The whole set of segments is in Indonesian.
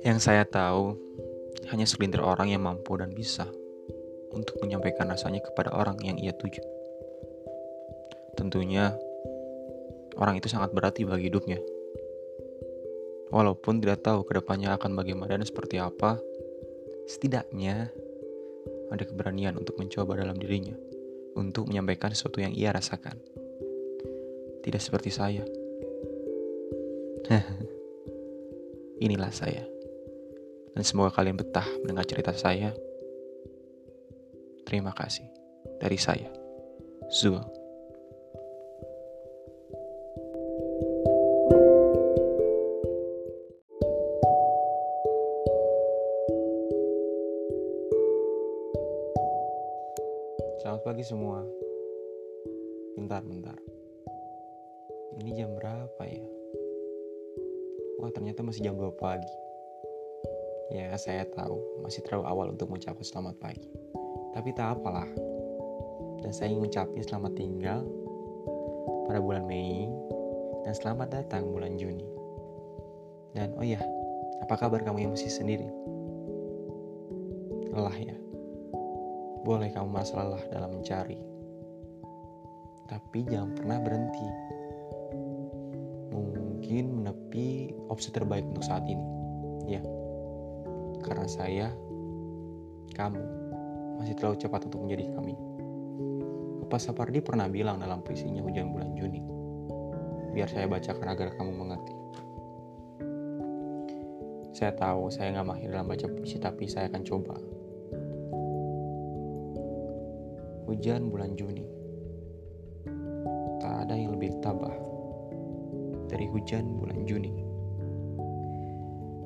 Yang saya tahu, hanya segelintir orang yang mampu dan bisa untuk menyampaikan rasanya kepada orang yang ia tuju. Tentunya, orang itu sangat berarti bagi hidupnya. Walaupun tidak tahu ke depannya akan bagaimana dan seperti apa, setidaknya ada keberanian untuk mencoba dalam dirinya untuk menyampaikan sesuatu yang ia rasakan. Tidak seperti saya. Inilah saya. Dan semoga kalian betah mendengar cerita saya. Terima kasih. Dari saya, Zul. Selamat pagi semua. Bentar, bentar. Ini jam berapa ya? Wah, ternyata masih jam 2 pagi. Ya, saya tahu masih terlalu awal untuk mengucapkan selamat pagi. Tapi tak apalah. Dan saya ingin mengucapkan selamat tinggal pada bulan Mei dan selamat datang bulan Juni. Dan oh ya, apa kabar kamu yang masih sendiri? Lelah ya? Boleh kamu merasa lelah dalam mencari. Tapi jangan pernah berhenti. Mungkin menepi opsi terbaik untuk saat ini. Ya, karena saya, kamu, masih terlalu cepat untuk menjadi kami. Bapak Sapardi pernah bilang dalam puisinya Hujan Bulan Juni. Biar saya bacakan agar kamu mengerti. Saya tahu saya nggak mahir dalam baca puisi, tapi saya akan coba. Hujan bulan Juni. Tak ada yang lebih tabah dari hujan bulan Juni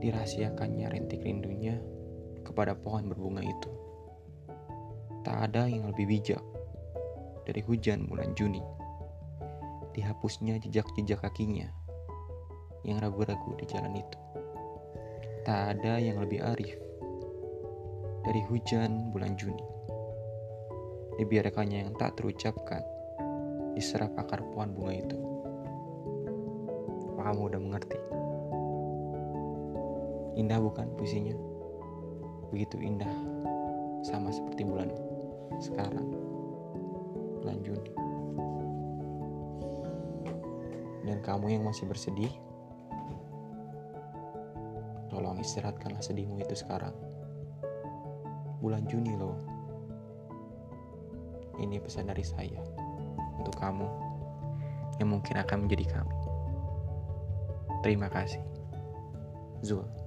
dirahasiakannya rintik rindunya kepada pohon berbunga itu. Tak ada yang lebih bijak dari hujan bulan Juni. Dihapusnya jejak-jejak kakinya yang ragu-ragu di jalan itu. Tak ada yang lebih arif dari hujan bulan Juni. Dibiarkannya yang tak terucapkan diserap akar pohon bunga itu. Apa kamu udah mengerti? Indah bukan puisinya? Begitu indah, sama seperti bulan sekarang, bulan Juni. Dan kamu yang masih bersedih, tolong istirahatkanlah sedihmu itu sekarang. Bulan Juni loh. Ini pesan dari saya untuk kamu yang mungkin akan menjadi kami. Terima kasih. Zul.